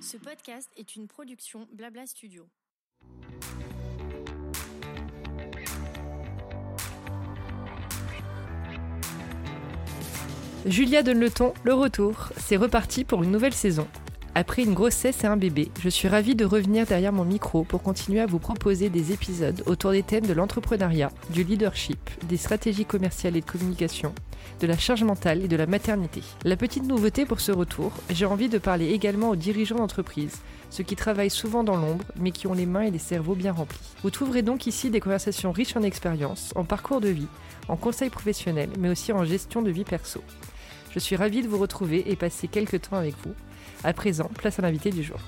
Ce podcast est une production Blabla Studio. Julia donne le le retour. C'est reparti pour une nouvelle saison. Après une grossesse et un bébé, je suis ravie de revenir derrière mon micro pour continuer à vous proposer des épisodes autour des thèmes de l'entrepreneuriat, du leadership, des stratégies commerciales et de communication, de la charge mentale et de la maternité. La petite nouveauté pour ce retour, j'ai envie de parler également aux dirigeants d'entreprise, ceux qui travaillent souvent dans l'ombre mais qui ont les mains et les cerveaux bien remplis. Vous trouverez donc ici des conversations riches en expérience, en parcours de vie, en conseils professionnels mais aussi en gestion de vie perso. Je suis ravie de vous retrouver et passer quelques temps avec vous. À présent, place à l'invité du jour.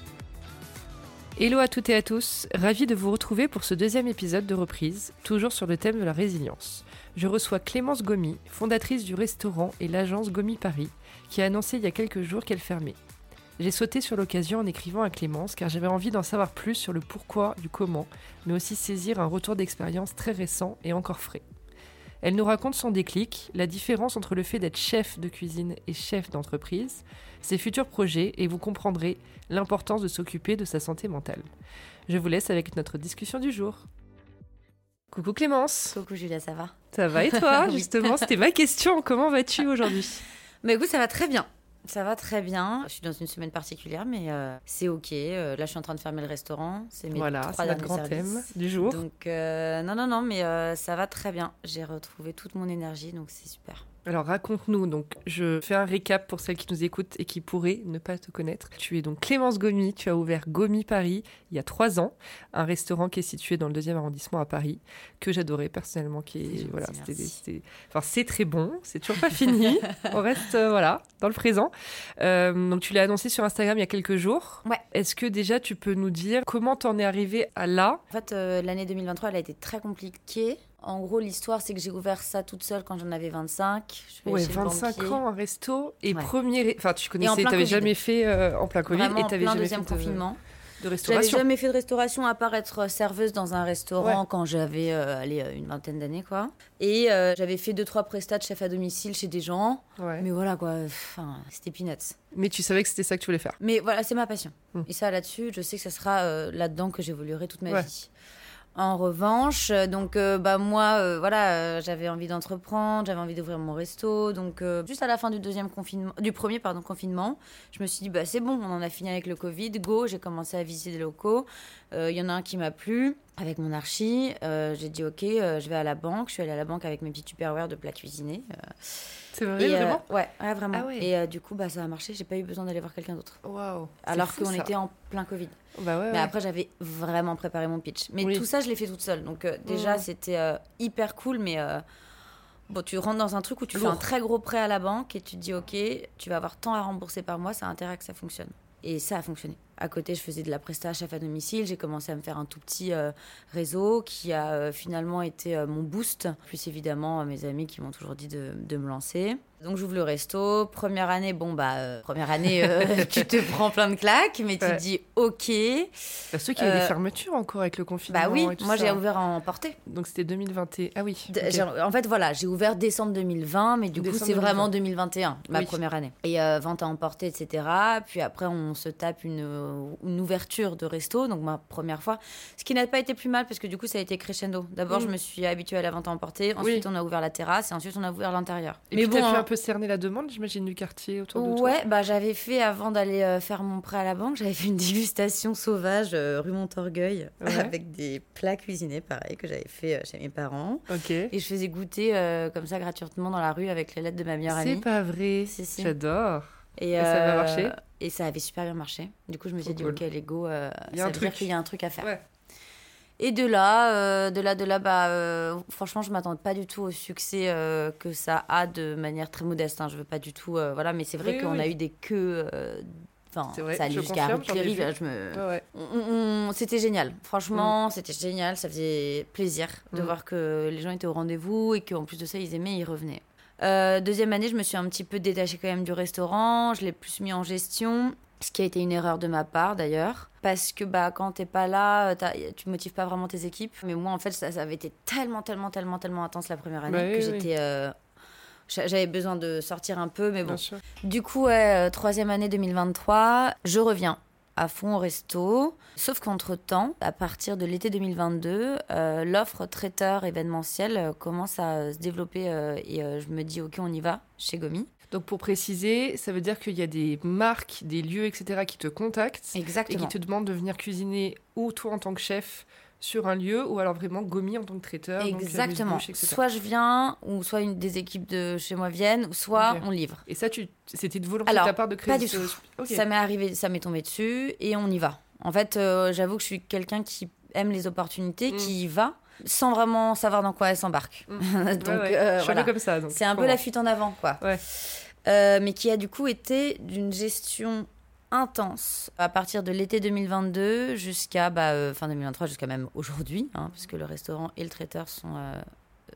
Hello à toutes et à tous, ravi de vous retrouver pour ce deuxième épisode de reprise, toujours sur le thème de la résilience. Je reçois Clémence Gomi, fondatrice du restaurant et l'agence Gomi Paris, qui a annoncé il y a quelques jours qu'elle fermait. J'ai sauté sur l'occasion en écrivant à Clémence car j'avais envie d'en savoir plus sur le pourquoi du comment, mais aussi saisir un retour d'expérience très récent et encore frais. Elle nous raconte son déclic, la différence entre le fait d'être chef de cuisine et chef d'entreprise, ses futurs projets et vous comprendrez l'importance de s'occuper de sa santé mentale. Je vous laisse avec notre discussion du jour. Coucou Clémence. Coucou Julia, ça va? Ça va et toi? Justement, c'était ma question. Comment vas-tu aujourd'hui? Mais écoute, ça va très bien. Ça va très bien. Je suis dans une semaine particulière, mais euh, c'est ok. Euh, là, je suis en train de fermer le restaurant. C'est mes Voilà, trois derniers grand thème du jour. Donc, euh, non, non, non, mais ça va très bien. J'ai retrouvé toute mon énergie, donc c'est super. Alors raconte-nous, donc je fais un récap pour celles qui nous écoutent et qui pourraient ne pas te connaître. Tu es donc Clémence Gomi, tu as ouvert Gomi Paris il y a trois ans, un restaurant qui est situé dans le deuxième arrondissement à Paris, que j'adorais personnellement, qui C'est est voilà, c'était, enfin c'est très bon, c'est toujours pas fini, on reste euh, voilà dans le présent. Euh, donc tu l'as annoncé sur Instagram il y a quelques jours. Ouais. Est-ce que déjà tu peux nous dire comment t'en es arrivé à là? En fait, euh, l'année 2023, elle a été très compliquée. En gros, l'histoire, c'est que j'ai ouvert ça toute seule quand j'en avais 25. Je suis Ouais, chez le 25 banquier. ans un resto et Ouais. premier, enfin tu connaissais, t'avais jamais fait euh, en plein Covid Vraiment et t'avais jamais deuxième fait de- confinement. de J'avais restauration. jamais fait de restauration à part être serveuse dans un restaurant Ouais. quand j'avais euh, allez, euh, une vingtaine d'années quoi. Et euh, j'avais fait deux trois prestats de chef à domicile chez des gens, Ouais. mais voilà quoi, enfin c'était peanuts. Mais tu savais que c'était ça que tu voulais faire. Mais voilà, c'est ma passion. Hmm. Et ça là-dessus, je sais que ça sera euh, là-dedans que j'évoluerai toute ma Ouais. vie. En revanche, euh, donc euh, bah moi euh, voilà, j'avais envie d'entreprendre, j'avais envie d'ouvrir mon resto, donc juste à la fin du deuxième confinement, du premier confinement, je me suis dit bah c'est bon, on en a fini avec le Covid, go, j'ai commencé à visiter des locaux. Euh, Il y en a un qui m'a plu avec mon archi, euh, j'ai dit ok, euh, je vais à la banque, je suis allée à la banque avec mes petits tupperwares de plats cuisinés. euh, C'est vrai, et, euh, vraiment? ouais, ouais, vraiment. Ah ouais. Et euh, du coup bah ça a marché, j'ai pas eu besoin d'aller voir quelqu'un d'autre. Waouh. Alors qu'on était en plein Covid. Bah ouais. Mais ouais. après, j'avais vraiment préparé mon pitch. Mais Oui. tout ça, je l'ai fait toute seule. Donc, euh, déjà, Mhm. c'était euh, hyper cool. Mais euh, bon, tu rentres dans un truc où tu fais un très gros prêt à la banque et tu te dis, OK, tu vas avoir tant à rembourser par mois, ça a intérêt que ça fonctionne. Et ça a fonctionné. À côté, je faisais de la presta chef à domicile. J'ai commencé à me faire un tout petit euh, réseau qui a euh, finalement été euh, mon boost. Plus évidemment, mes amis qui m'ont toujours dit de me lancer. Donc j'ouvre le resto. Première année, bon bah, euh, première année, euh, tu te prends plein de claques, mais tu te dis ok. Bah, ceux qui avaient des euh, fermetures encore avec le confinement. Bah oui, et tout moi j'ai ouvert en portée. Donc c'était 2021. Ah oui. En fait, voilà, j'ai ouvert décembre 2020, mais du coup, c'est vraiment 2021, ma Oui. première année. Et euh, vente à emporter, etc. Puis après, on se tape une, une ouverture de resto, donc ma première fois. Ce qui n'a pas été plus mal, parce que du coup, ça a été crescendo. D'abord, Mm. je me suis habituée à la vente à emporter. Ensuite, on a ouvert la terrasse, et ensuite, on a ouvert l'intérieur. Puis peu cerner la demande, j'imagine, du quartier autour de toi. Ouais, bah j'avais fait avant d'aller euh, faire mon prêt à la banque, j'avais fait une dégustation sauvage euh, rue Montorgueil Ouais. avec des plats cuisinés pareil que j'avais fait euh, chez mes parents Ok. et je faisais goûter euh, comme ça gratuitement dans la rue avec les lettres de ma meilleure C'est amie. pas vrai. Si, si. J'adore. Et, Et ça avait marché Et ça avait super bien marché. Du coup, je me suis dit cool. OK, y a ça veut dire qu'il y a un truc à faire. Ouais. Et de là, euh, de là, de là, bah, euh, franchement, je m'attendais pas du tout au succès euh, que ça a de manière très modeste. Hein. Je veux pas du tout, voilà, mais c'est vrai Oui, qu'on oui. a eu des queues. Enfin, ça allait jusqu'à je me... Ouais. On- C'était génial. Franchement, c'était génial. Ça faisait plaisir de Mm. voir que les gens étaient au rendez-vous et qu'en plus de ça, ils aimaient, ils revenaient. Deuxième année, je me suis un petit peu détachée quand même du restaurant. Je l'ai plus mis en gestion. Ce qui a été une erreur de ma part d'ailleurs. Parce que bah, quand t'es pas là, t'as- tu motives pas vraiment tes équipes. Mais moi, en fait, ça, ça avait été tellement, tellement, tellement, tellement intense la première année Bah que oui, oui. j'étais. euh, J'avais besoin de sortir un peu, mais bon. Du coup, ouais, euh, troisième année 2023, je reviens à fond au resto. Sauf qu'entre-temps, à partir de l'été 2022, euh, l'offre traiteur événementiel euh, commence à euh, se développer euh, et euh, je me dis, ok, on y va chez Gomi. Donc pour préciser, ça veut dire qu'il y a des marques, des lieux, etc. qui te contactent et Exactement. qui te demandent de venir cuisiner ou toi en tant que chef sur un lieu ou alors vraiment Gomi en tant que traiteur. Exactement. Soit je viens, ou soit une des équipes de chez moi viennent, ou soit on livre. Et ça, tu... c'était de volonté Alors, de ta part de créer pas du ce- tout. Ça m'est arrivé, ça m'est tombé dessus et on y va. En fait, euh, j'avoue que je suis quelqu'un qui aime les opportunités, Mm. qui y va sans vraiment savoir dans quoi elle s'embarque. Mm. Donc Ouais, ouais. euh, voilà. comme ça. donc C'est un peu la fuite en avant, quoi. Ouais. Euh, mais qui a du coup été d'une gestion intense à partir de l'été 2022 jusqu'à bah, euh, fin 2023, jusqu'à même aujourd'hui, hein, parce que le restaurant et le traiteur sont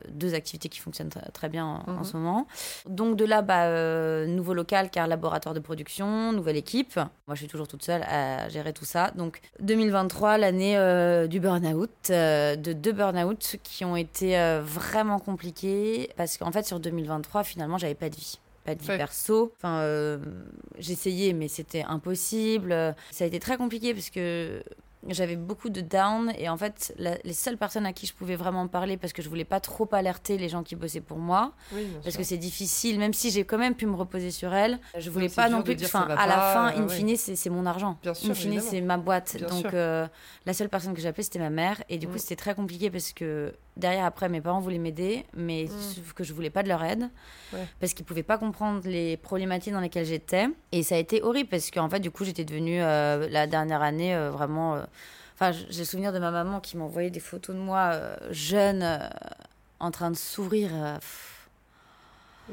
deux activités qui fonctionnent très, bien en, en Mhm. ce moment. Donc de là, bah, euh, nouveau local car laboratoire de production, nouvelle équipe. Moi, je suis toujours toute seule à gérer tout ça. Donc 2023, l'année euh, du burn-out, euh, de deux burn-out qui ont été vraiment compliqués parce qu'en fait sur 2023, finalement, j'avais pas de vie. Pas de vie Ouais. perso. Enfin, euh, j'essayais, mais c'était impossible. Ça a été très compliqué parce que j'avais beaucoup de down et en fait la- les seules personnes à qui je pouvais vraiment parler parce que je voulais pas trop alerter les gens qui bossaient pour moi Oui, parce sûr. que c'est difficile même si j'ai quand même pu me reposer sur elle je voulais pas non plus enfin à la fin euh, in ouais. fine c'est c'est mon argent Bien sûr, in fine c'est ma boîte Bien donc euh, la seule personne que j'appelais c'était ma mère et du coup Mm. c'était très compliqué parce que derrière après mes parents voulaient m'aider mais Mm. sauf que je voulais pas de leur aide Ouais. parce qu'ils pouvaient pas comprendre les problématiques dans lesquelles j'étais et ça a été horrible parce qu'en fait du coup j'étais devenue euh, la dernière année euh, vraiment euh, enfin j- j'ai le souvenir de ma maman qui m'envoyait des photos de moi euh, jeune euh, en train de sourire euh,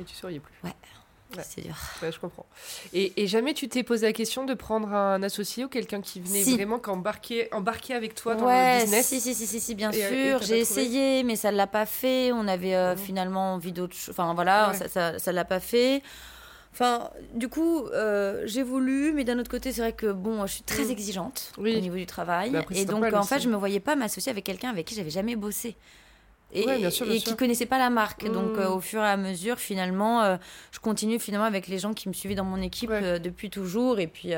Et tu souriais plus. Ouais. C'est dur Ouais, je comprends. Et, et jamais tu t'es posé la question de prendre un associé ou quelqu'un qui venait Si. vraiment qu'embarquer embarquer avec toi dans ouais, le business si, si, si, si, si, bien Et, euh, sûr. J'ai essayé, mais ça ne l'a pas fait. On avait euh, Mhm. finalement envie d'autre chose. Enfin, voilà, ça, ça l'a pas fait. Enfin, du coup, euh, j'ai voulu, mais d'un autre côté, c'est vrai que bon, je suis très Mhm. exigeante Oui. au niveau du travail. Après, c'est et donc, en fait, je me voyais pas m'associer avec quelqu'un avec qui j'avais jamais bossé. Et, Ouais, bien sûr, bien et sûr. qui connaissait pas la marque. Donc, Mhm. euh, au fur et à mesure, finalement, euh, je continue finalement avec les gens qui me suivaient dans mon équipe Ouais. euh, depuis toujours. Et puis,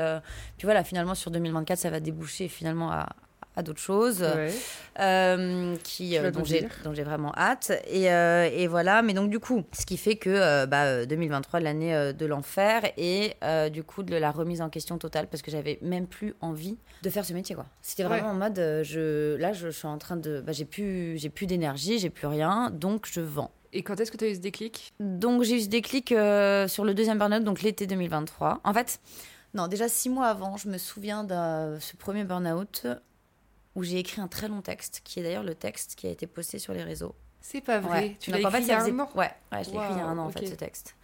puis voilà, finalement, sur 2024, ça va déboucher finalement à, à d'autres choses Ouais. euh, qui, euh, dont j'ai dire. dont j'ai vraiment hâte. Et, euh, et voilà, mais donc du coup, ce qui fait que euh, bah, euh, 2023, l'année euh, de l'enfer, et euh, du coup de la remise en question totale, parce que j'avais même plus envie de faire ce métier. quoi. C'était vraiment Ouais. en mode, euh, je, là, je, je suis en train de... Bah, j'ai plus, j'ai plus d'énergie, j'ai plus rien, donc je vends. Et quand est-ce que tu as eu ce déclic? Donc j'ai eu ce déclic euh, sur le deuxième burn-out, donc l'été 2023. En fait, non, déjà six mois avant, je me souviens de ce premier burn-out où j'ai écrit un très long texte, qui est d'ailleurs le texte qui a été posté sur les réseaux. C'est pas vrai. Ouais. Tu l'as en écrit fait, il y a faisait... un an. Ouais, ouais, je l'ai écrit il y a un an en fait ce texte.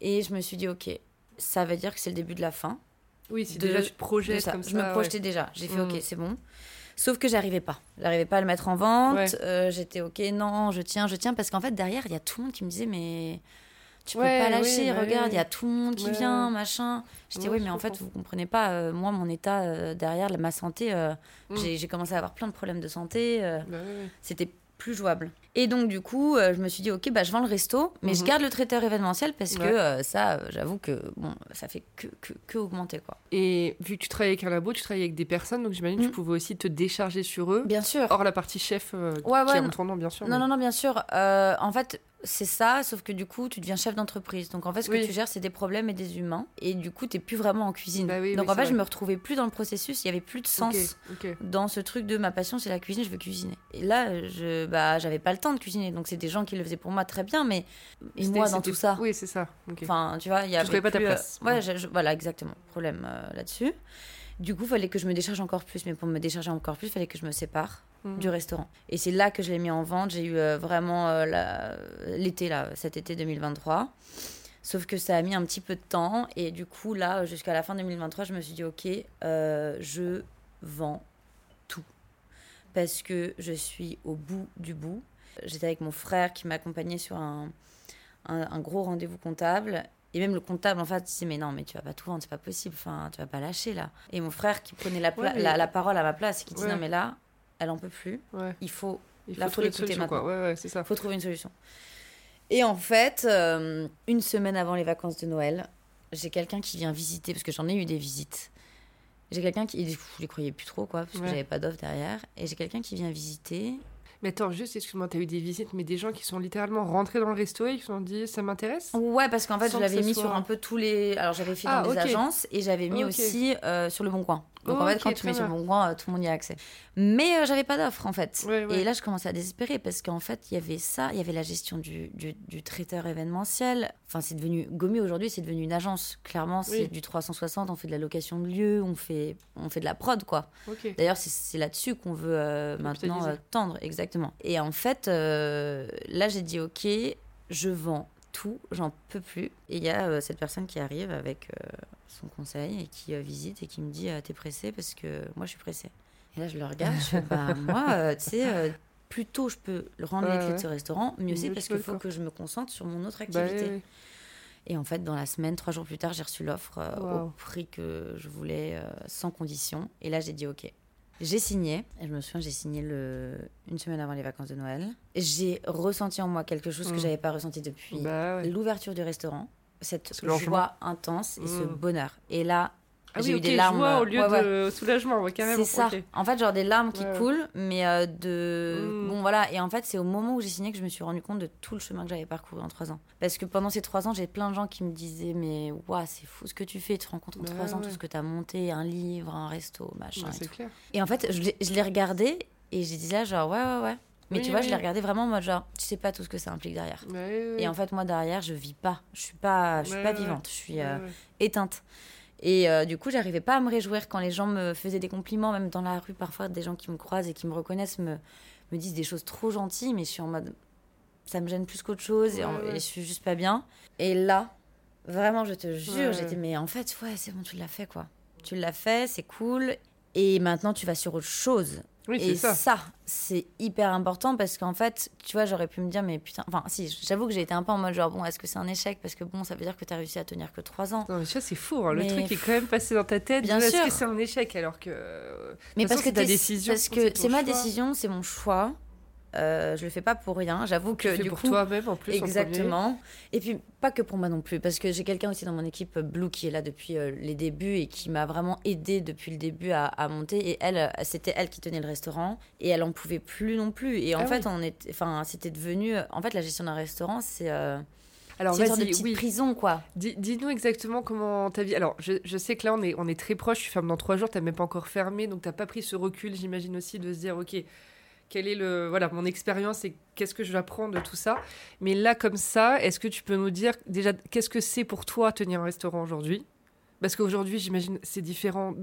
Et je me suis dit, ok, ça veut dire que c'est le début de la fin. Oui, si de- déjà tu te projettes ça. comme ça. je me ouais. projetais déjà. J'ai fait, Mm. ok, c'est bon. Sauf que j'arrivais pas. J'arrivais pas à le mettre en vente. Euh, J'étais, ok, non, je tiens, je tiens. Parce qu'en fait, derrière, il y a tout le monde qui me disait, mais tu peux Ouais, pas lâcher, bah regarde, il oui. y a tout le monde qui Ouais, vient, machin. J'étais, oui, mais en fait, vous comprenez pas, euh, moi, mon état euh, derrière, ma santé, euh, Mm. j'ai commencé à avoir plein de problèmes de santé. Bah c'était plus jouable. Et donc du coup, je me suis dit ok, bah je vends le resto, mais je Mhm. garde le traiteur événementiel parce que Ouais. ça, j'avoue que bon, ça fait que, que, que augmenter quoi. Et vu que tu travailles avec un labo, tu travailles avec des personnes, donc j'imagine que Mm. tu pouvais aussi te décharger sur eux. Bien sûr. Hors la partie chef qui est en nom, bien sûr. Non, mais- non, non, bien sûr. En fait, c'est ça, sauf que du coup, tu deviens chef d'entreprise. Donc en fait, ce Oui. que tu gères, c'est des problèmes et des humains. Et du coup, tu plus vraiment en cuisine. Bah oui, Donc oui, en fait, je me retrouvais plus dans le processus. Il y avait plus de sens. Dans ce truc de ma passion c'est la cuisine je veux cuisiner et là je bah j'avais pas le temps de cuisiner donc c'est des gens qui le faisaient pour moi très bien mais et moi dans tout ça Oui, c'est ça. enfin tu vois il y pas ta euh, place. ouais Ouais. je- je- voilà exactement problème euh, là-dessus du coup fallait que je me décharge encore plus mais pour me décharger encore plus fallait que je me sépare Mhm. du restaurant et c'est là que je l'ai mis en vente j'ai eu euh, vraiment euh, l'été là cet été 2023 Sauf que ça a mis un petit peu de temps. Et du coup, là, jusqu'à la fin 2023, je me suis dit, OK, euh, je vends tout. Parce que je suis au bout du bout. J'étais avec mon frère qui m'accompagnait sur un, un, un gros rendez-vous comptable. Et même le comptable, en fait, disait, mais non, mais tu vas pas tout vendre, c'est pas possible. Enfin, tu vas pas lâcher, là. Et mon frère qui prenait la, pla- Ouais, mais- la, la parole à ma place et qui dit, Ouais. non, mais là, elle en peut plus. Ouais. Il faut Il faut faut trouver une l'écouter solution, quoi. maintenant. Ouais, ouais, c'est ça. faut trouver une solution. Et en fait, euh, une semaine avant les vacances de Noël, j'ai quelqu'un qui vient visiter, parce que j'en ai eu des visites. J'ai quelqu'un qui. Je les croyais plus trop, quoi, parce que Ouais. j'avais pas d'offre derrière. Et j'ai quelqu'un qui vient visiter. Mais attends, juste, excuse-moi, t'as eu des visites, mais des gens qui sont littéralement rentrés dans le resto et qui se sont dit ça m'intéresse? Ouais, parce qu'en fait, je l'avais que mis soit- sur un peu tous les. Alors, j'avais fait dans Ah, des ok. agences et j'avais mis aussi euh, sur le Bon Coin. Donc, en fait, quand tu mets sur bien. Bon Coin, euh, tout le monde y a accès. Mais euh, j'avais pas d'offre, en fait. Ouais, ouais. Et là, je commençais à désespérer parce qu'en fait, il y avait ça, il y avait la gestion du, du, du traiteur événementiel. Enfin, c'est devenu. Gomi aujourd'hui, c'est devenu une agence. Clairement, c'est Oui. du 360. On fait de la location de lieux, on fait, on fait de la prod, quoi. D'ailleurs, c'est- là-dessus qu'on veut euh, maintenant euh, tendre, exactement. Et en fait, là, j'ai dit, OK, je vends tout, j'en peux plus. Et il y a euh, cette personne qui arrive avec euh, son conseil et qui euh, visite et qui me dit, t'es pressé parce que moi, je suis pressée. Et là, je le regarde, je fais, bah, moi, tu sais, euh, plus tôt je peux rendre les clés de ce restaurant, mieux c'est parce qu'il faut que je me concentre sur mon autre Bah, activité. Et en fait, dans la semaine, trois jours plus tard, j'ai reçu l'offre au prix que je voulais, sans condition. Et là, j'ai dit OK. J'ai signé. Et je me souviens, j'ai signé le... une semaine avant les vacances de Noël. J'ai ressenti en moi quelque chose que Mm. j'avais pas ressenti depuis Bah ouais. l'ouverture du restaurant. Cette joie intense et ce Mm. bonheur. Et là, Ah j'ai oui, eu des larmes. joie au euh, lieu ouais, ouais. de soulagement, ouais, carrément. C'est ça. En fait, genre des larmes qui coulent, mais euh, de. Mm. Bon, voilà. Et en fait, c'est au moment où j'ai signé que je me suis rendu compte de tout le chemin que j'avais parcouru en trois ans. Parce que pendant ces trois ans, j'ai plein de gens qui me disaient Mais waouh, c'est fou ce que tu fais. Tu te rends compte en Bah trois ans tout ce que tu as monté un livre, un resto, machin. Et, tout. clair. Et en fait, je l'ai- regardé et j'ai dit là, genre, ouais, ouais, ouais. Mais Oui, tu vois, oui. je l'ai regardé vraiment en mode genre, tu sais pas tout ce que ça implique derrière. Ouais, Et en fait, moi, derrière, je vis pas. Je suis pas, je suis pas vivante. Je suis. euh, éteinte. Et euh, du coup, j'arrivais pas à me réjouir quand les gens me faisaient des compliments, même dans la rue, parfois des gens qui me croisent et qui me reconnaissent me, me disent des choses trop gentilles, mais je suis en mode ça me gêne plus qu'autre chose et, en- Ouais, ouais. et je suis juste pas bien. Et là, vraiment, je te jure, Ouais, j'étais mais en fait, ouais, c'est bon, tu l'as fait quoi. Tu l'as fait, c'est cool. Et maintenant, tu vas sur autre chose. Oui, Et c'est ça. ça, c'est hyper important parce qu'en fait, tu vois, j'aurais pu me dire, mais putain, enfin, si, j'avoue que j'ai été un peu en mode genre, bon, est-ce que c'est un échec? Parce que bon, ça veut dire que tu as réussi à tenir que trois ans. Non, mais tu vois, c'est fou. hein, Le Mais truc est quand même passé dans ta tête. Bien de, Est-ce sûr. que c'est un échec? Alors que. de Mais parce façon, que ta décision. Parce que c'est ma choix. décision, c'est mon choix. Euh, je le fais pas pour rien. J'avoue que Tu du pour coup, toi-même en plus. en exactement. Et puis pas que pour moi non plus, parce que j'ai quelqu'un aussi dans mon équipe Blue qui est là depuis euh, les débuts et qui m'a vraiment aidé depuis le début à, à monter. Et elle, euh, c'était elle qui tenait le restaurant et elle en pouvait plus non plus. Et en Ah fait, oui. on était, enfin, c'était devenu, en fait, la gestion d'un restaurant, c'est euh, Alors, c'est une sorte de vas-y, petite oui. prison, quoi. Dis- Dis-nous exactement comment ta vie. Alors, je, je sais que là, on est, on est très proche. Tu fermes dans trois jours. T'as même pas encore fermé, donc t'as pas pris ce recul, j'imagine aussi, de se dire, ok, quel est le, voilà, mon expérience et qu'est-ce que je vais apprendre de tout ça. Mais là, comme ça, est-ce que tu peux nous dire déjà qu'est-ce que c'est pour toi tenir un restaurant aujourd'hui? Parce qu'aujourd'hui, j'imagine, c'est différent.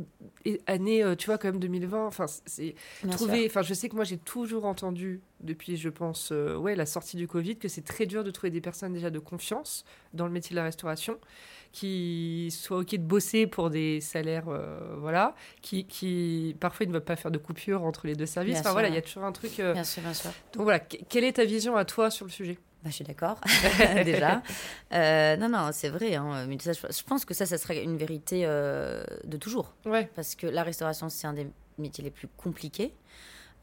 Année, euh, tu vois, quand même 2020. Enfin, c'est trouver. Enfin, je sais que moi, j'ai toujours entendu depuis, je pense, euh, ouais, la sortie du Covid, que c'est très dur de trouver des personnes déjà de confiance dans le métier de la restauration, qui soient ok de bosser pour des salaires, euh, voilà, qui, qui parfois ils ne veulent pas faire de coupure entre les deux services. Bien Enfin sûr. voilà, il y a toujours un truc. euh, Bien sûr, bien sûr. Donc voilà, que- quelle est ta vision à toi sur le sujet? Bah, je suis d'accord, déjà. Euh, non, non, c'est vrai. hein, mais ça, je pense que ça, ça serait une vérité de toujours. Ouais. Parce que la restauration, c'est un des métiers les plus compliqués.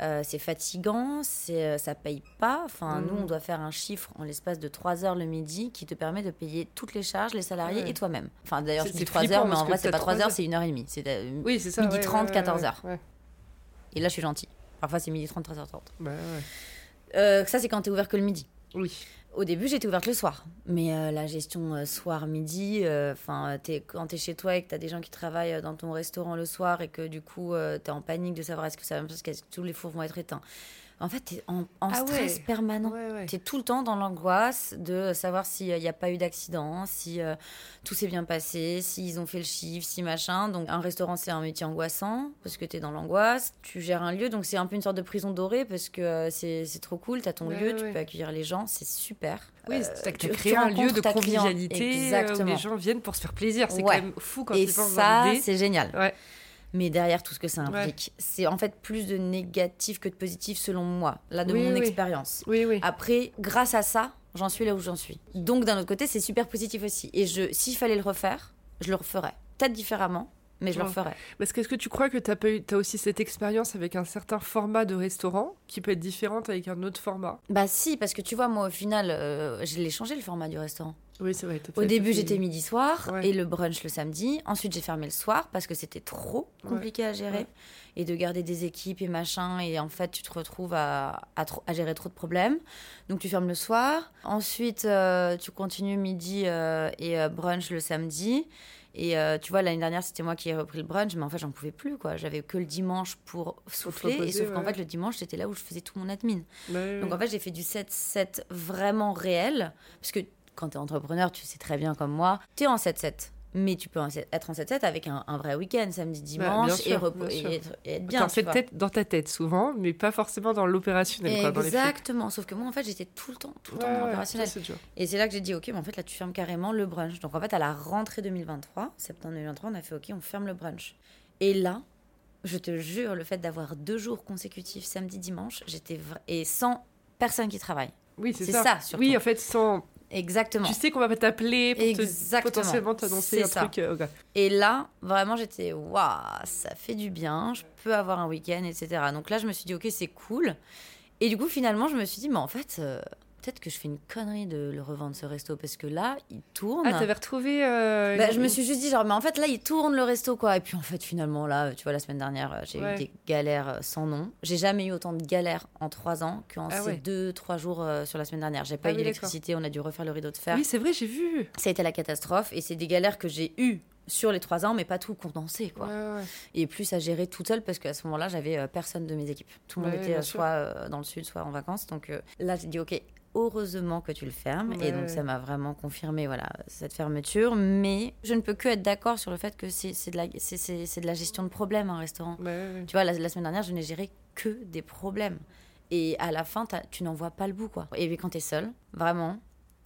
Euh, c'est fatigant, c'est, euh, ça paye pas. Enfin, Mhm. nous, on doit faire un chiffre en l'espace de 3 heures le midi qui te permet de payer toutes les charges, les salariés Ouais. et toi-même. Enfin, d'ailleurs, C'est- je dis c'est 3 flippant heures, mais en vrai, c'est pas 3 trois heures, heures. c'est 1 heure et demie. C'est, euh, Oui, c'est ça. Midi ouais, 30, ouais, 14 ouais, heures. Et là, je suis gentille. Parfois, c'est midi 30, 13h30. Bah. Euh, ça, c'est quand t'es ouvert que le midi. Oui. Au début, j'étais ouverte le soir. Mais euh, la gestion euh, soir-midi, enfin, t'es quand t'es chez toi et que t'as des gens qui travaillent euh, dans ton restaurant le soir et que du coup, euh, t'es en panique de savoir est-ce que ça va parce que tous les fours vont être éteints. En fait, t'es en, en Ah stress ouais. permanent. Ouais, ouais. T'es tout le temps dans l'angoisse de savoir s'il n'y a pas eu d'accident, si euh, tout s'est bien passé, s'ils ont fait le chiffre, si machin. Donc, un restaurant, c'est un métier angoissant parce que t'es dans l'angoisse. Tu gères un lieu, donc c'est un peu une sorte de prison dorée parce que euh, c'est trop cool. T'as ton Ouais, lieu, tu peux accueillir les gens, c'est super. Oui, Euh, tu- tu créé un lieu de convivialité euh, où les gens viennent pour se faire plaisir. C'est quand même fou quand Et tu penses ça, c'est génial. Ouais. Mais derrière tout ce que ça implique, c'est en fait plus de négatif que de positif selon moi, là de Oui, mon oui. expérience. Oui, oui. Après, grâce à ça, j'en suis là où j'en suis. Donc d'un autre côté, c'est super positif aussi. Et je, s'il fallait le refaire, je le referais. Peut-être différemment, mais je le referais. Parce que est-ce que tu crois que tu as, aussi cette expérience avec un certain format de restaurant qui peut être différente avec un autre format? Bah si, parce que tu vois, moi au final, euh, je l'ai changé le format du restaurant. Oui, c'est vrai. Au début, j'étais midi soir Ouais. et le brunch le samedi. Ensuite, j'ai fermé le soir parce que c'était trop Ouais. compliqué à gérer Ouais. et de garder des équipes et machin. Et en fait, tu te retrouves à, à, gérer trop de problèmes. Donc, tu fermes le soir. Ensuite, euh, tu continues midi euh, et euh, brunch le samedi. Et tu vois, l'année dernière, c'était moi qui ai repris le brunch, mais en fait, j'en pouvais plus, quoi. J'avais que le dimanche pour souffler. et sauf qu'en fait, le dimanche, c'était là où je faisais tout mon admin. Ouais, Donc en fait, j'ai fait du 7-7 vraiment réel. Parce que quand tu es entrepreneur, tu sais très bien comme moi, tu es en 7-7. Mais tu peux être en 7-7 avec un, un vrai week-end, samedi, dimanche, sûr, et, et être, et être Bien, tu tête dans ta tête souvent, mais pas forcément dans l'opérationnel. quoi, dans. Exactement. Sauf que moi, en fait, j'étais tout le temps, tout le temps Ouais, dans ouais, l'opérationnel. Et c'est là que j'ai dit, ok, mais en fait, là, tu fermes carrément le brunch. Donc, en fait, à la rentrée 2023, septembre 2023, on a fait, ok, on ferme le brunch. Et là, je te jure, le fait d'avoir deux jours consécutifs, samedi, dimanche, j'étais et sans personne qui travaille. Oui, c'est C'est ça. ça, surtout. Oui, en fait, sans... Exactement. tu sais qu'on va pas t'appeler pour te potentiellement t'annoncer un truc. euh. Et là, vraiment, j'étais, waouh, ça fait du bien, je peux avoir un week-end, etc. Donc là, je me suis dit, ok, c'est cool. Et du coup, finalement, je me suis dit, mais en fait, euh, peut-être que je fais une connerie de le revendre ce resto, parce que là, il tourne. Ah, t'avais retrouvé. euh, Bah, une- je me suis juste dit, genre, mais en fait, là, il tourne le resto, quoi. Et puis, en fait, finalement, là, tu vois, la semaine dernière, euh, j'ai Ouais. eu des galères euh, sans nom. J'ai jamais eu autant de galères en trois ans qu'en Ah ces ouais. deux, trois jours euh, sur la semaine dernière. J'ai pas Ah eu oui, d'électricité, on a dû refaire le rideau de fer. Oui, c'est vrai, j'ai vu. Ça a été la catastrophe. Et c'est des galères que j'ai eues sur les trois ans, mais pas tout condensé, quoi. Ouais, ouais. Et plus à gérer toute seule, parce qu'à ce moment-là, j'avais personne de mes équipes. Tout le monde était soit dans le sud, soit en vacances. Donc euh, là, j'ai dit, ok, heureusement que tu le fermes. Ouais, et donc, ouais. ça m'a vraiment confirmé voilà, cette fermeture. Mais je ne peux que être d'accord sur le fait que c'est de, la- de la gestion de problèmes, un restaurant. Ouais. Tu vois, la, la semaine dernière, je n'ai géré que des problèmes. Et à la fin, tu n'en vois pas le bout, quoi. Et quand t'es seul, vraiment,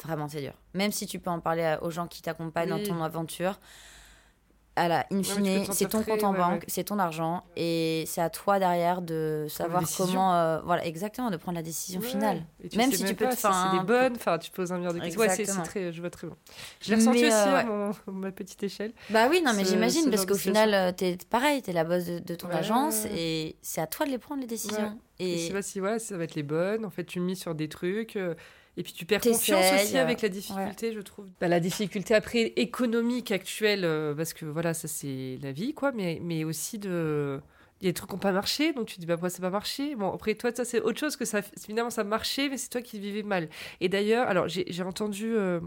vraiment, c'est dur. Même si tu peux en parler à- aux gens qui t'accompagnent Oui. dans ton aventure, à la in fine, c'est ton compte en ouais, banque, ouais. c'est ton argent, et c'est à toi derrière de savoir comment, euh, voilà, exactement, de prendre la décision Ouais. finale. Même si tu peux pas te faire si c'est des bonnes, enfin, tu poses un milliard de questions. Ouais, c'est- très, je vois très bien. Je l'ai ressenti aussi euh, à ouais. mon, ma petite échelle. Bah oui, non, mais j'imagine, ce parce qu'au final, euh, t'es pareil, t'es la boss de, de ton agence, et c'est à toi de les prendre, les décisions. Et Et, je sais pas si voilà, ça va être les bonnes. En fait, tu mises sur des trucs. euh, et puis tu perds confiance aussi avec la difficulté, je trouve. Bah, la difficulté après économique actuelle, euh, parce que voilà, ça c'est la vie, quoi. Mais, mais aussi de. Il y a des trucs qui n'ont pas marché, donc tu te dis, bah, pourquoi ça n'a pas marché Bon, après, toi, ça, c'est autre chose que ça. Finalement, ça marchait, mais c'est toi qui vivais mal. Et d'ailleurs, alors, j'ai j'ai entendu. euh,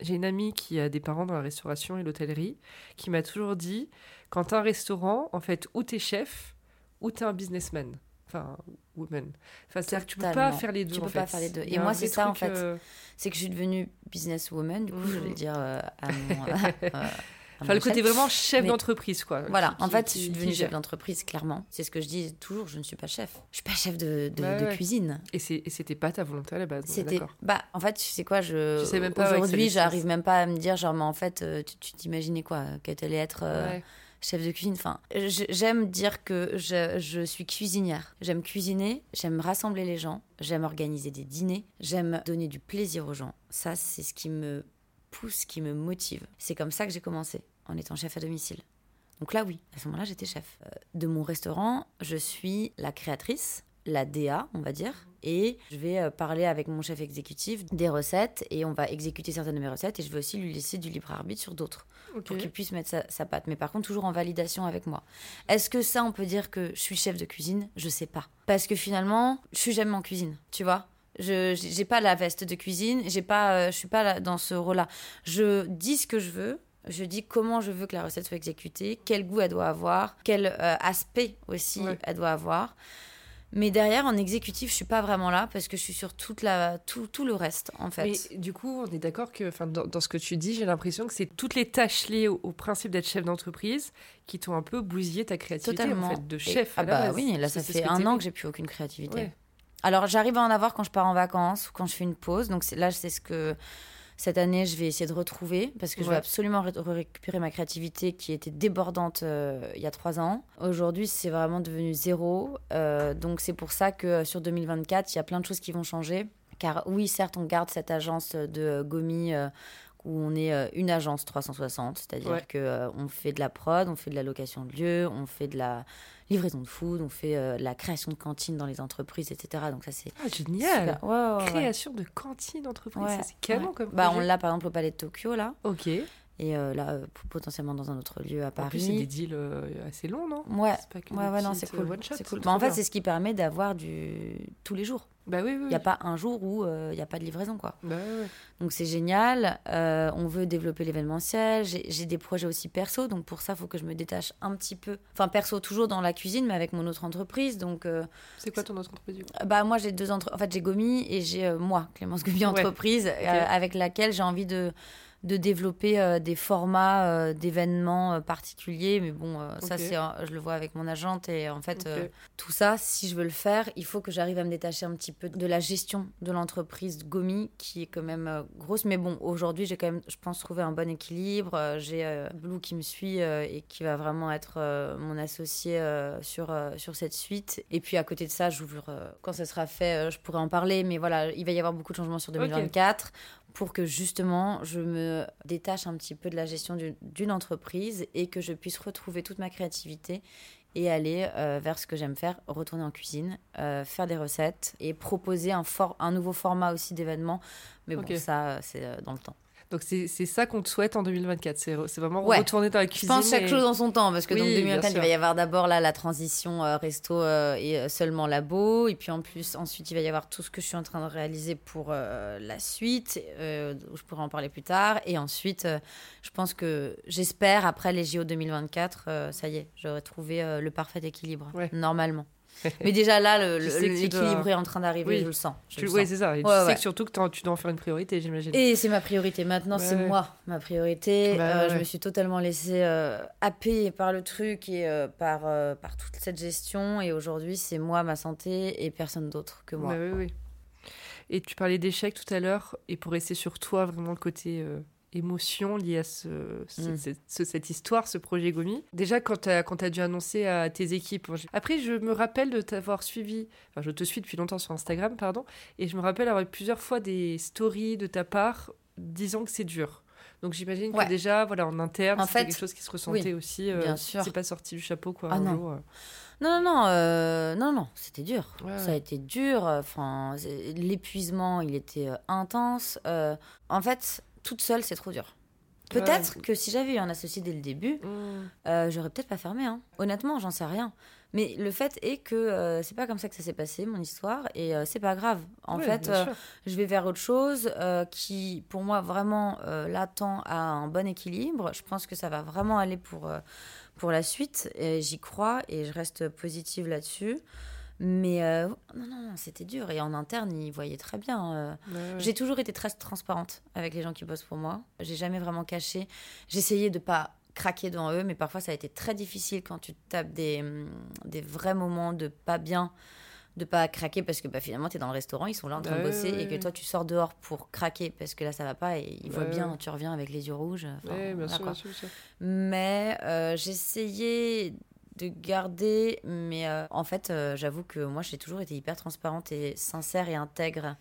j'ai une amie qui a des parents dans la restauration et l'hôtellerie qui m'a toujours dit quand t'as un restaurant, en fait, ou t'es chef, ou t'es un businessman. Enfin, woman. Enfin, c'est-à-dire que tu peux pas faire les deux. Tu peux pas fait. faire les deux. Et a moi, c'est ça, en fait. euh, c'est que je suis devenue businesswoman, du coup, je vais dire euh, à mon. euh, Enfin, le côté chef. vraiment chef Mais- d'entreprise, quoi. Voilà, qui- en fait, qui- je suis devenue chef d'entreprise, clairement. C'est ce que je dis toujours, je ne suis pas chef. Je suis pas chef de, de, Ouais, de ouais. cuisine. Et c'était pas ta volonté à la base. C'était. Bah, en fait, tu sais quoi, je. Tu sais même pas, Aujourd'hui, j'arrive même pas à me dire, genre, mais en fait, euh, tu tu t'imaginais quoi Qu'elle allait être euh, Ouais. Chef de cuisine Enfin, j'aime dire que je, je suis cuisinière. J'aime cuisiner, j'aime rassembler les gens, j'aime organiser des dîners, j'aime donner du plaisir aux gens. Ça, c'est ce qui me pousse, qui me motive. C'est comme ça que j'ai commencé, en étant chef à domicile. Donc là, oui, à ce moment-là, j'étais chef. Euh, De mon restaurant, je suis la créatrice, la DA, on va dire, et je vais euh, parler avec mon chef exécutif des recettes, et on va exécuter certaines de mes recettes, et je vais aussi lui laisser du libre arbitre sur d'autres, pour qu'il puisse mettre sa, sa patte. Mais par contre, toujours en validation avec moi. Est-ce que ça, on peut dire que je suis chef de cuisine? Je sais pas. Parce que finalement, je suis jamais en cuisine, tu vois? Je j'ai pas la veste de cuisine, j'ai pas euh, je suis pas là- dans ce rôle-là. Je dis ce que je veux, je dis comment je veux que la recette soit exécutée, quel goût elle doit avoir, quel euh, aspect aussi Ouais. elle doit avoir. Mais derrière, en exécutif, je suis pas vraiment là parce que je suis sur toute la, tout, tout le reste, en fait. Mais du coup, on est d'accord que, enfin, dans, dans ce que tu dis, j'ai l'impression que c'est toutes les tâches liées au, au principe d'être chef d'entreprise qui t'ont un peu bousillé ta créativité Totalement. en fait de Et- chef. ah bah base. oui, là, ça fait un an que j'ai plus aucune créativité. Ouais. Alors, j'arrive à en avoir quand je pars en vacances ou quand je fais une pause. Donc là, c'est ce que cette année, je vais essayer de retrouver parce que je veux absolument ré- récupérer ma créativité qui était débordante euh, il y a trois ans. Aujourd'hui, c'est vraiment devenu zéro. Euh, donc c'est pour ça que euh, sur 2024, il y a plein de choses qui vont changer. Car oui, certes, on garde cette agence de Gomi où on est euh, une agence 360, c'est-à-dire Ouais. que euh, on fait de la prod, on fait de la location de lieu, on fait de la livraison de food, on fait euh, de la création de cantines dans les entreprises, etc. Donc ça c'est Ah, génial. Ouais, ouais. Création de cantine d'entreprise, c'est canon comme Bah, on l'a par exemple au Palais de Tokyo là, Ok. Et euh, là euh, potentiellement dans un autre lieu à En Paris. plus, c'est des deals euh, assez longs, non? Ouais, C'est pas que ouais, ouais, non, c'est cool. C'est cool. Bah, en fait, c'est ce qui permet d'avoir du tous les jours. Bah oui, oui. Il oui. n'y a pas un jour où euh, il n'y a pas de livraison, quoi. Bah ouais. Donc c'est génial. Euh, on veut développer l'événementiel. J'ai des projets aussi perso, donc pour ça, il faut que je me détache un petit peu. Enfin, perso, toujours dans la cuisine, mais avec mon autre entreprise. Donc, euh, C'est quoi ton autre entreprise du coup? Bah, moi, j'ai deux entreprises. En fait, j'ai Gomi et j'ai moi, Clémence Gomi. Entreprise, avec laquelle j'ai envie de de développer euh, des formats euh, d'événements euh, particuliers. Mais bon ça c'est je le vois avec mon agente et en fait tout ça si je veux le faire il faut que j'arrive à me détacher un petit peu de la gestion de l'entreprise Gomi qui est quand même grosse. Mais bon aujourd'hui j'ai quand même je pense trouver un bon équilibre. J'ai Blue qui me suit et qui va vraiment être mon associé sur sur cette suite. Et puis à côté de ça j'ouvre quand ça sera fait je pourrais en parler. Mais voilà il va y avoir beaucoup de changements sur 2024 pour que justement je me détache un petit peu de la gestion d'une- entreprise et que je puisse retrouver toute ma créativité et aller euh, vers ce que j'aime faire, retourner en cuisine, euh, faire des recettes et proposer un, for- un nouveau format aussi d'événements. Mais bon, Ok. ça, c'est euh, dans le temps. Donc c'est ça qu'on te souhaite en 2024. C'est vraiment Ouais. retourner dans la Je cuisine. pense chaque et- chose en son temps, parce que Oui, donc bien 2024, il va y avoir d'abord là la transition euh, resto euh, et euh, seulement labo, et puis en plus ensuite il va y avoir tout ce que je suis en train de réaliser pour euh, la suite, où je pourrai en parler plus tard, et ensuite je pense que j'espère après les JO 2024, euh, ça y est, j'aurai trouvé le parfait équilibre Ouais. normalement. Mais déjà là, l'équilibre dois- est en train d'arriver, Oui. je le sens. je Tu, le sens. c'est ça. Et tu Ouais, sais que surtout que tu dois en faire une priorité, j'imagine. Et c'est ma priorité. Maintenant, Ouais, c'est moi, ma priorité. Bah, Euh, Je me suis totalement laissée euh, happer par le truc et euh, par, euh, par toute cette gestion. Et aujourd'hui, c'est moi, ma santé et personne d'autre que moi. Bah oui, oui. Et tu parlais d'échecs tout à l'heure, et pour rester sur toi, vraiment le côté émotion lié à ce, Mm. cette, ce- cette histoire, ce projet Gomi. Déjà, quand tu as, dû annoncer à tes équipes. Après, je me rappelle de t'avoir suivi, enfin, je te suis depuis longtemps sur Instagram, pardon, et je me rappelle avoir eu plusieurs fois des stories de ta part disant que c'est dur. Donc j'imagine que déjà, voilà, en interne, En fait, quelque chose qui se ressentait aussi. euh, bien sûr. C'est pas sorti du chapeau, quoi. Ah un non. jour, euh. Non, non, non, euh, non, non, c'était dur. Ouais, Ça a été dur. Enfin, c'est- l'épuisement, il était euh, intense. Euh, en fait, toute seule, c'est trop dur. Peut-être que si j'avais eu un associé dès le début, Mm. Euh, j'aurais peut-être pas fermé, hein. honnêtement, j'en sais rien. Mais le fait est que euh, c'est pas comme ça que ça s'est passé, mon histoire, et euh, c'est pas grave. En fait, je vais vers autre chose qui, pour moi, vraiment là tend à un bon équilibre. Je pense que ça va vraiment aller pour, pour la suite, et j'y crois, et je reste positive là-dessus. Mais euh, non, non, non, c'était dur. Et en interne, ils voyaient très bien. euh, Ouais, ouais. j'ai toujours été très transparente avec les gens qui bossent pour moi. J'ai jamais vraiment caché. J'essayais de pas craquer devant eux, mais parfois ça a été très difficile quand tu tapes des, hum, des vrais moments de pas bien, de pas craquer parce que bah, finalement tu es dans le restaurant, ils sont là en train de bosser ouais, et que toi tu sors dehors pour craquer parce que là ça va pas et ils voient bien, tu reviens avec les yeux rouges. enfin, Ouais, bien voilà, sûr, quoi. bien sûr, bien sûr. Mais euh, j'essayais de garder, mais euh, en fait, euh, j'avoue que moi, j'ai toujours été hyper transparente et sincère et intègre.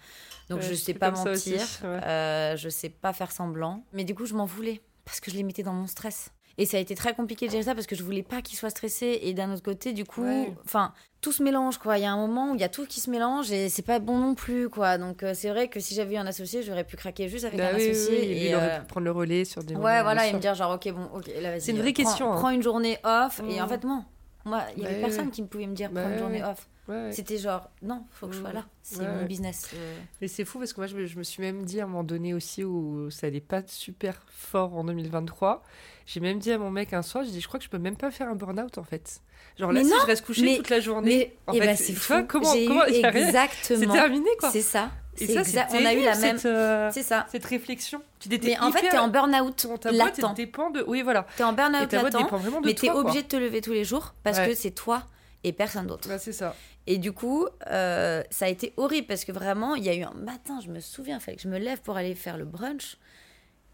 Donc, Ouais, je sais pas ça aussi, mentir, ouais. euh, je sais pas faire semblant. Mais du coup, je m'en voulais parce que je les mettais dans mon stress. Et ça a été très compliqué de gérer ça parce que je voulais pas qu'ils soient stressés. Et d'un autre côté, du coup, Ouais. enfin, tout se mélange, quoi. Il y a un moment où il y a tout qui se mélange et c'est pas bon non plus, quoi. Donc, euh, c'est vrai que si j'avais eu un associé, j'aurais pu craquer juste avec Bah un oui, associé. oui, lui, et, il aurait euh, pu prendre le relais sur des Ouais, voilà, et me dire genre, ok, bon, ok, là, vas-y. C'est une vraie prends- question, hein. Prends une journée off. Et en Mm. fait, non. Moi, il y avait Bah personne qui me pouvait me dire, Bah prends une journée off. Ouais, ouais. C'était genre, non, faut que je sois là. C'est Ouais, mon business. euh. Mais c'est fou parce que moi, je me, je me suis même dit à un moment donné aussi où ça allait pas super fort en 2023. J'ai même dit à mon mec un soir, j'ai dit, je crois que je peux même pas faire un burn-out en fait. Genre là, Mais si non, je reste couché mais- toute la journée, Mais en eh fait, tu c'est fou. comment- comment- eu rien. c'est exactement. terminé quoi. C'est ça. Et C'est ça, exact. On a eu la même. euh, C'est ça. cette réflexion? Tu t'étais Mais en fait, t'es en burn-out latent. dépend de. Oui, voilà. T'es en burn-out latent. dépend vraiment de Mais t'es obligé de te lever tous les jours parce que c'est toi et personne d'autre. Bah, c'est ça. Et du coup, euh, ça a été horrible parce que vraiment, il y a eu un matin, je me souviens, il fallait que je me lève pour aller faire le brunch.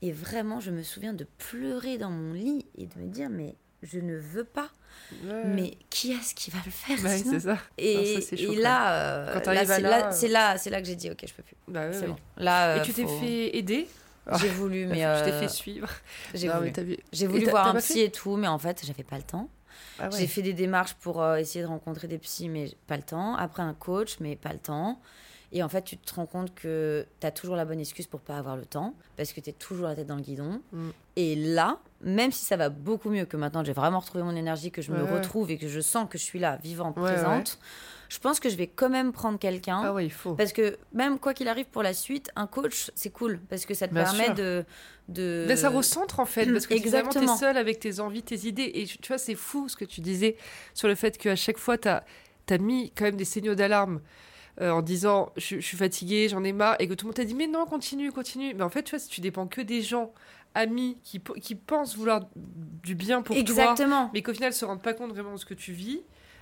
Et vraiment, je me souviens de pleurer dans mon lit et de me dire, mais je ne veux pas. Ouais. Mais qui est-ce qui va le faire Bah, c'est ça. Et, Non, ça, là, euh, là, c'est là, euh, que j'ai dit, ok, je peux plus. Bah, ouais, c'est ouais. bon. Là, Et euh, tu t'es faut- fait aider J'ai voulu, mais. Je t'ai fait suivre. J'ai voulu. mais vu. Voir un psy fait et tout, mais en fait, j'avais pas le temps. Ah. J'ai fait des démarches pour euh, essayer de rencontrer des psys, mais pas le temps. Après, un coach, mais pas le temps. Et en fait, tu te rends compte que tu as toujours la bonne excuse pour pas avoir le temps, parce que tu es toujours la tête dans le guidon. Mm. Et là, même si ça va beaucoup mieux que maintenant, j'ai vraiment retrouvé mon énergie, que je me Ouais, retrouve et que je sens que je suis là, vivante, Ouais, présente, je pense que je vais quand même prendre quelqu'un. Ah ouais, il faut. Parce que même quoi qu'il arrive pour la suite, un coach, c'est cool, parce que ça te Bien permet sûr. de... de... Ben, ça recentre en fait, parce que Exactement. tu es seul avec tes envies, tes idées. Et tu vois, c'est fou ce que tu disais sur le fait qu'à chaque fois, tu as, mis quand même des signaux d'alarme euh, en disant je, je suis fatiguée, j'en ai marre, et que tout le monde t'a dit mais non, continue, continue. Mais en fait, tu vois, si tu dépends que des gens, amis, qui, qui pensent vouloir du bien pour toi, Exactement. mais qu'au final se rendent pas compte vraiment de ce que tu vis.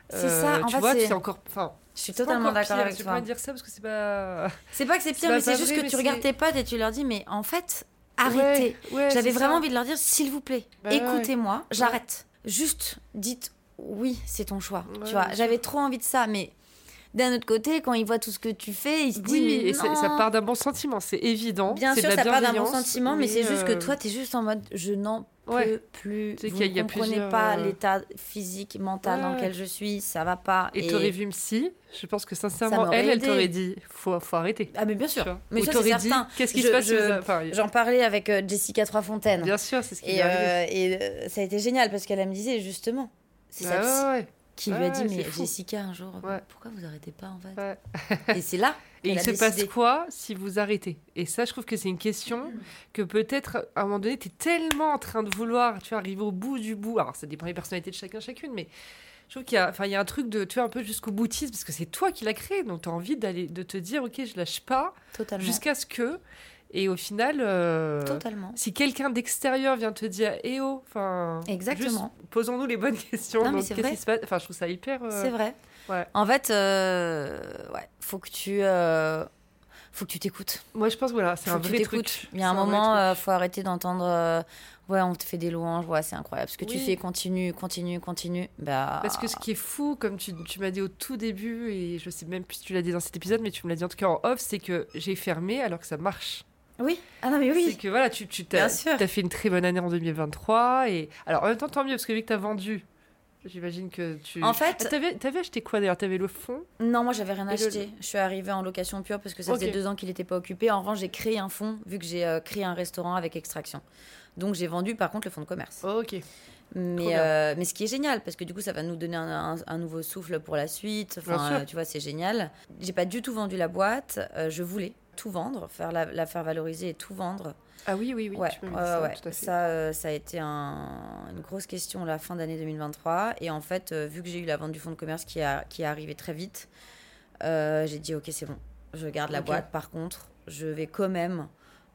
C'est euh, ça, en tu fait, vois, c'est- encore. Enfin, Je suis totalement d'accord avec Tu peux toi. pas dire ça parce que c'est pas. C'est pas que c'est pire, mais c'est juste vrai, que tu regardes tes potes et tu leur dis, mais en fait, arrêtez. Ouais, ouais, J'avais vraiment ça. envie de leur dire, s'il vous plaît, Bah ouais. écoutez-moi, j'arrête. Juste, dites oui, c'est ton choix. Tu vois, j'avais trop envie de ça, mais d'un autre côté, quand ils voient tout ce que tu fais, ils se disent, Oui, mais et ça, non. ça part d'un bon sentiment, c'est évident. Bien sûr, ça part d'un bon sentiment, mais, c'est juste que euh, toi, t'es juste en mode, je n'en peux Ouais. plus. Tu Vous ne comprenez plusieurs, pas euh, l'état physique, mental dans Ouais. lequel je suis, ça va pas. Et t'aurais vu psy, je pense que sincèrement, elle, elle t'aurait dit faut, faut arrêter. Ah, mais bien tu sûr. Mais Ou ça, t'aurais dit qu'est-ce qui Je- se passe je- enfin, J'en parlais avec euh, Jessica Troisfontaine. Bien sûr, c'est ce qui Et, est euh, et euh, ça a été génial parce qu'elle me disait justement, c'est Bah qui lui a dit mais. Jessica un jour, pourquoi vous arrêtez pas en fait? Et c'est là Et il se décidé. passe quoi si vous arrêtez? Et ça, je trouve que c'est une question que peut-être à un moment donné, tu es tellement en train de vouloir tu vois, arriver au bout du bout. Alors, ça dépend des personnalités de chacun, chacune, mais je trouve qu'il y a, enfin, il y a un truc de, tu vois, un peu jusqu'au boutisme, parce que c'est toi qui l'as créé, donc tu as envie d'aller, de te dire, ok, je lâche pas, jusqu'à ce que. Et au final, euh, Totalement. si quelqu'un d'extérieur vient te dire, eh oh, enfin. Exactement. Posons-nous les bonnes questions. Non, mais c'est vrai. qui se passe? Enfin, je trouve ça hyper. euh, C'est vrai. ouais. En fait, euh, ouais, faut que tu, euh, faut que tu t'écoutes. Moi, je pense, voilà, c'est un vrai truc. Il y a un vrai moment, faut arrêter d'entendre. ouais, on te fait des louanges. Ouais, c'est incroyable. Ce que tu fais, continue, continue, continue. Bah. Parce que ce qui est fou, comme tu, tu m'as dit au tout début, et je sais même plus si tu l'as dit dans cet épisode, mais tu me l'as dit en tout cas en off, c'est que j'ai fermé alors que ça marche. Oui. Ah non mais C'est oui. que voilà, tu, tu t'as, t'as fait une très bonne année en 2023. Et... Alors en même temps, tant mieux, parce que vu que t'as vendu, j'imagine que tu. En Ah, fait, t'avais, t'avais acheté quoi d'ailleurs? T'avais le fond? Non, moi j'avais rien le- acheté. Je suis arrivée en location pure parce que ça faisait deux ans qu'il n'était pas occupé. En revanche, j'ai créé un fonds vu que j'ai euh, créé un restaurant avec extraction. Donc j'ai vendu par contre le fonds de commerce. Ok. Mais, euh, mais ce qui est génial parce que du coup ça va nous donner un, un- un nouveau souffle pour la suite. Enfin, euh, tu vois, c'est génial. J'ai pas du tout vendu la boîte. Je voulais tout vendre, faire la, la faire valoriser et tout vendre. Ah oui, oui, oui. ouais, tu ça, ouais. tout à fait. Ça, euh, ça a été un- une grosse question la fin d'année 2023. Et en fait, euh, vu que j'ai eu la vente du fonds de commerce qui, a, qui est arrivée très vite, euh, j'ai dit ok, c'est bon, je garde la boîte. Par contre, je vais quand même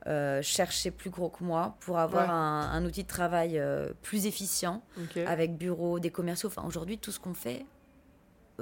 euh, chercher plus gros que moi pour avoir Ouais. un, un outil de travail euh, plus efficient avec bureau, des commerciaux. Enfin, aujourd'hui, tout ce qu'on fait.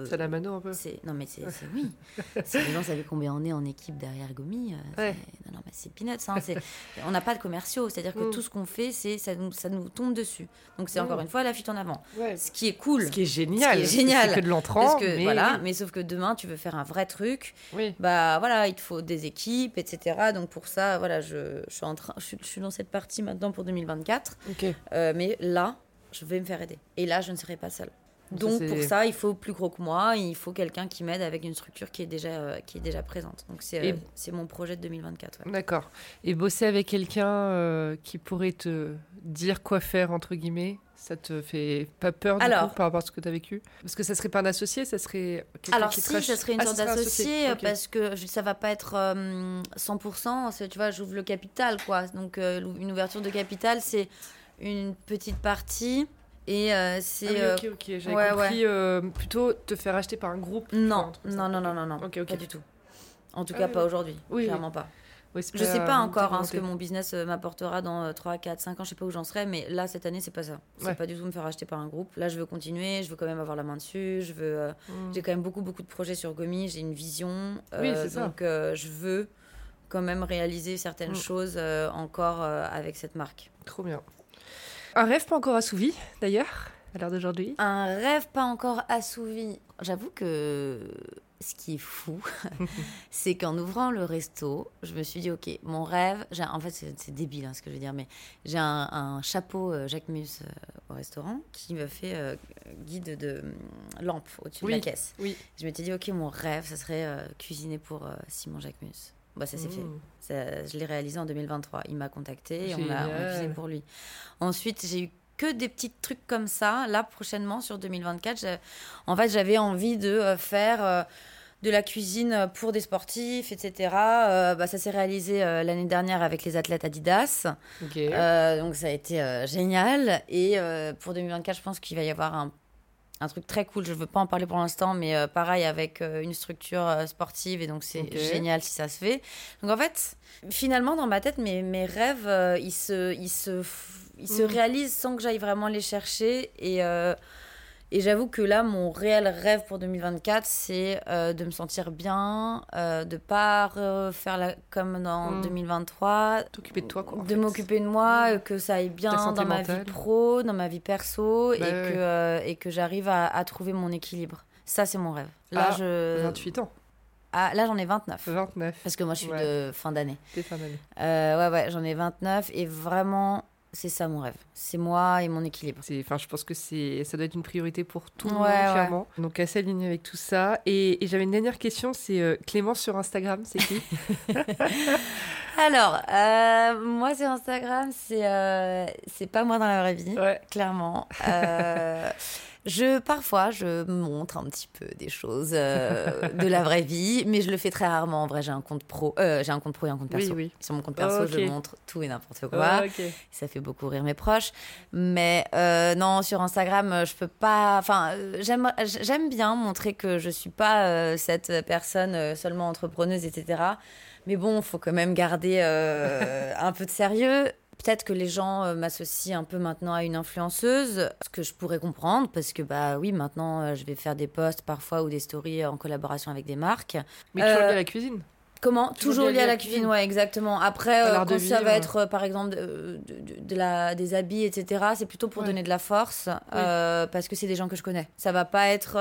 Euh, Ça la mano un peu. c'est non mais c'est c'est- oui. les gens savaient combien on est en équipe derrière Gomi, euh, Ouais. c'est- non non mais c'est peanuts. Hein, c'est- on n'a pas de commerciaux, c'est-à-dire que Mm. tout ce qu'on fait, c'est ça nous ça nous tombe dessus. Donc c'est Mm. encore une fois la fuite en avant. Ouais. Ce qui est cool. Ce qui est génial. Ce qui est génial. C'est que de l'entrant. Mais... voilà, mais sauf que demain tu veux faire un vrai truc, Oui. bah voilà, il te faut des équipes, etc. Donc pour ça, voilà, je, je suis en train, je, suis- je suis dans cette partie maintenant pour 2024. Ok. Euh, mais là, je vais me faire aider. Et là, je ne serai pas seule. Donc pour ça, il faut plus gros que moi. Il faut quelqu'un qui m'aide avec une structure qui est déjà, euh, qui est déjà présente. Donc c'est Et- euh, mon projet de 2024. ouais. D'accord. Et bosser avec quelqu'un euh, qui pourrait te dire quoi faire, entre guillemets, ça te fait pas peur du Alors- coup, par rapport à ce que tu as vécu? Parce que ça serait pas un associé, ça serait Alors qui si, rach- ça serait une Ah, sorte d'associé parce que ça va pas être euh, 100%. c'est- Tu vois, j'ouvre le capital, quoi. Donc euh, une ouverture de capital, c'est une petite partie et euh, c'est Ah oui, euh, ok, ok. J'avais ouais, compris euh, plutôt te faire acheter par un groupe. vois, non, non, non, non, non, non, Ok, ok. pas du tout. En tout Ah cas, oui, pas aujourd'hui. Oui, clairement pas. Oui, Je sais pas encore hein, ce que mon business m'apportera dans euh, 3, 4, 5 ans. Je sais pas où j'en serai, mais là, cette année, c'est pas ça. C'est Ouais. pas du tout me faire acheter par un groupe. Là, je veux continuer, je veux quand même avoir la main dessus. Je veux. euh, Mm. J'ai quand même beaucoup, beaucoup de projets sur Gomi. J'ai une vision. Oui, c'est ça. Donc, euh, je veux quand même réaliser certaines Mm. choses encore avec cette marque. Trop bien. Un rêve pas encore assouvi, d'ailleurs, à l'heure d'aujourd'hui. Un rêve pas encore assouvi. J'avoue que ce qui est fou, c'est qu'en ouvrant le resto, je me suis dit, ok, mon rêve, en fait c'est débile hein, ce que je veux dire, mais j'ai un, un chapeau euh, Jacques Mus euh, au restaurant qui me fait euh, guide de lampe au-dessus de la caisse. Oui. Je m'étais dit, ok, mon rêve, ça serait cuisiner pour Simon Jacques Mus. Bah, ça s'est fait. Ça, je l'ai réalisé en 2023. Il m'a contacté et on a, on a cuisiné pour lui. Ensuite, j'ai eu que des petits trucs comme ça. Là, prochainement, sur 2024, j'ai- en fait, j'avais envie de euh, faire euh, de la cuisine pour des sportifs, etc. Euh, bah, ça s'est réalisé euh, l'année dernière avec les athlètes Adidas. Euh, donc, ça a été génial. Et pour 2024, je pense qu'il va y avoir un, un truc très cool. Je ne veux pas en parler pour l'instant, mais euh, pareil avec euh, une structure euh, sportive. Et donc, c'est génial si ça se fait. Donc, en fait, finalement, dans ma tête, mes, mes rêves, ils se, ils se, ils se Mhm. réalisent sans que j'aille vraiment les chercher. Et. Et j'avoue que là, mon réel rêve pour 2024, c'est euh, de me sentir bien, euh, de pas refaire la, comme dans Mm. 2023, T'occuper de toi, quoi. de m'occuper de moi, euh, que ça aille bien dans ma mentale. vie pro, dans ma vie perso, et, Bah ouais. que, euh, et que j'arrive à, à trouver mon équilibre. Ça, c'est mon rêve. Là, Ah, je... 28 ans. Ah, là j'en ai 29. 29. Parce que moi, je suis Ouais. de fin d'année. T'es fin d'année. Ouais, ouais, j'en ai 29, et vraiment, c'est ça mon rêve. C'est moi et mon équilibre. C'est, enfin, je pense que c'est, ça doit être une priorité pour tout le Ouais, monde, ouais. clairement. Donc, assez aligné avec tout ça. Et, et j'avais une dernière question, c'est euh, Clémence sur Instagram, c'est qui? Alors, euh, moi, sur Instagram, c'est euh, c'est pas moi dans la vraie vie. Ouais. clairement. Euh, je parfois je montre un petit peu des choses de la vraie vie, mais je le fais très rarement. En vrai, j'ai un compte pro, j'ai un compte pro et un compte perso. oui. Sur mon compte perso, Oh, je montre tout et n'importe quoi. Ça fait beaucoup rire mes proches. Mais non, sur Instagram, je peux pas. Enfin, j'aime j'aime bien montrer que je suis pas cette personne seulement entrepreneuse, etc. Mais bon, il faut quand même garder euh, un peu de sérieux. Peut-être que les gens euh, m'associent un peu maintenant à une influenceuse, ce que je pourrais comprendre, parce que bah oui, maintenant euh, je vais faire des posts parfois ou des stories en collaboration avec des marques. Mais toujours Euh, lié à la cuisine. Comment? Toujours Toujours lié lié à la cuisine, cuisine. ouais, exactement. Après, euh, quand ça va être, par exemple, de, de- de la, des habits, etc., c'est plutôt pour Ouais. donner de la force, euh, parce que c'est des gens que je connais. Ça va pas être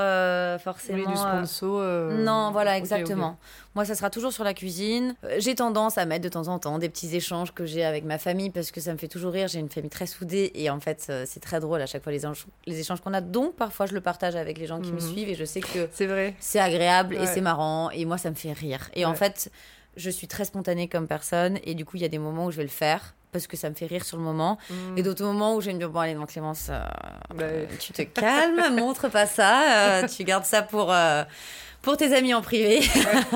forcément... Oui, du sponsor. Non, voilà, exactement. Moi, ça sera toujours sur la cuisine. Euh, J'ai tendance à mettre de temps en temps des petits échanges que j'ai avec ma famille parce que ça me fait toujours rire. J'ai une famille très soudée et en fait, euh, c'est très drôle à chaque fois les, échanges- les échanges qu'on a. Donc, parfois, je le partage avec les gens qui me Mhm. suivent et je sais que C'est vrai. c'est agréable et c'est marrant et moi ça me fait rire et en fait je suis très spontanée comme personne et du coup il y a des moments où je vais le faire parce que ça me fait rire sur le moment Mm. et d'autres moments où je me dire bon allez non Clémence euh, Bah, euh, tu te calmes montre pas ça euh, tu gardes ça pour pour tes amis en privé.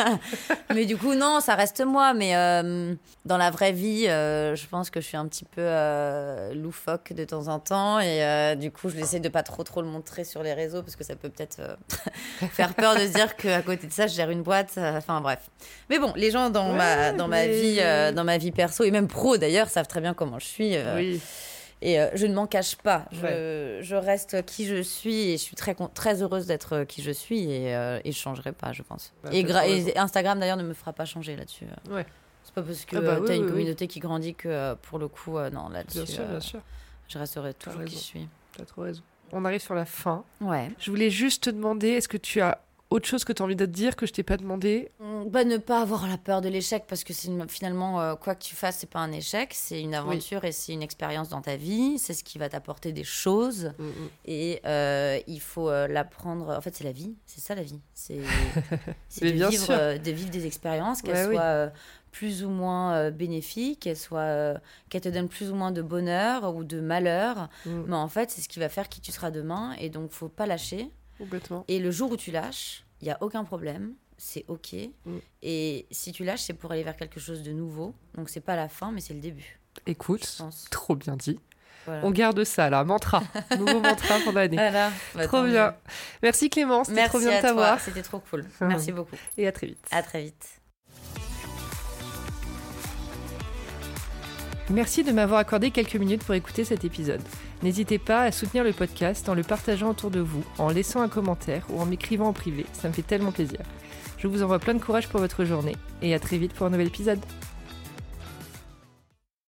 Mais du coup non ça reste moi. Mais euh, dans la vraie vie euh, je pense que je suis un petit peu euh, loufoque de temps en temps. Et du coup je l'essaie de pas trop trop le montrer sur les réseaux parce que ça peut peut-être faire peur de se dire qu'à côté de ça je gère une boîte. Enfin bref. Mais bon les gens dans Ouais, ma dans ma vie dans ma vie perso et même pro d'ailleurs savent très bien comment je suis Oui. Et euh, je ne m'en cache pas. Je, Ouais. je reste qui je suis et je suis très, très heureuse d'être euh, qui je suis et, euh, et je changerai pas, je pense. Bah, et. Instagram d'ailleurs ne me fera pas changer là-dessus. Ouais. C'est pas parce que Ah bah tu oui, as une oui, oui. communauté qui grandit que pour le coup, non, là-dessus, Bien sûr, bien sûr. je resterai toujours qui je suis. T'as trop raison. On arrive sur la fin. Ouais. Je voulais juste te demander, est-ce que tu as autre chose que tu as envie de te dire que je t'ai pas demandé Mm, Bah, ne pas avoir la peur de l'échec parce que une- finalement euh, quoi que tu fasses c'est pas un échec c'est une aventure et c'est une expérience dans ta vie c'est ce qui va t'apporter des choses. Et euh, il faut euh, l'apprendre en fait c'est la vie c'est ça la vie. C'est de vivre sûr. euh, de vivre des expériences qu'elles Ouais, soient plus ou moins bénéfiques qu'elles te donnent plus ou moins de bonheur ou de malheur. Mais en fait c'est ce qui va faire qui tu seras demain et donc faut pas lâcher. Complètement. et le jour où tu lâches, il y a aucun problème, c'est ok. Mm. Et si tu lâches, c'est pour aller vers quelque chose de nouveau. Donc c'est pas la fin, mais c'est le début. Écoute, trop bien dit. Voilà. On garde ça là, mantra. Nouveau mantra pour l'année. Voilà. Bah, Trop tant bien. Merci Clémence, c'était Merci trop bien à de t'avoir. C'était trop cool. Merci beaucoup. Et à très vite. À très vite. Merci de m'avoir accordé quelques minutes pour écouter cet épisode. N'hésitez pas à soutenir le podcast en le partageant autour de vous, en laissant un commentaire ou en m'écrivant en privé, ça me fait tellement plaisir. Je vous envoie plein de courage pour votre journée et à très vite pour un nouvel épisode.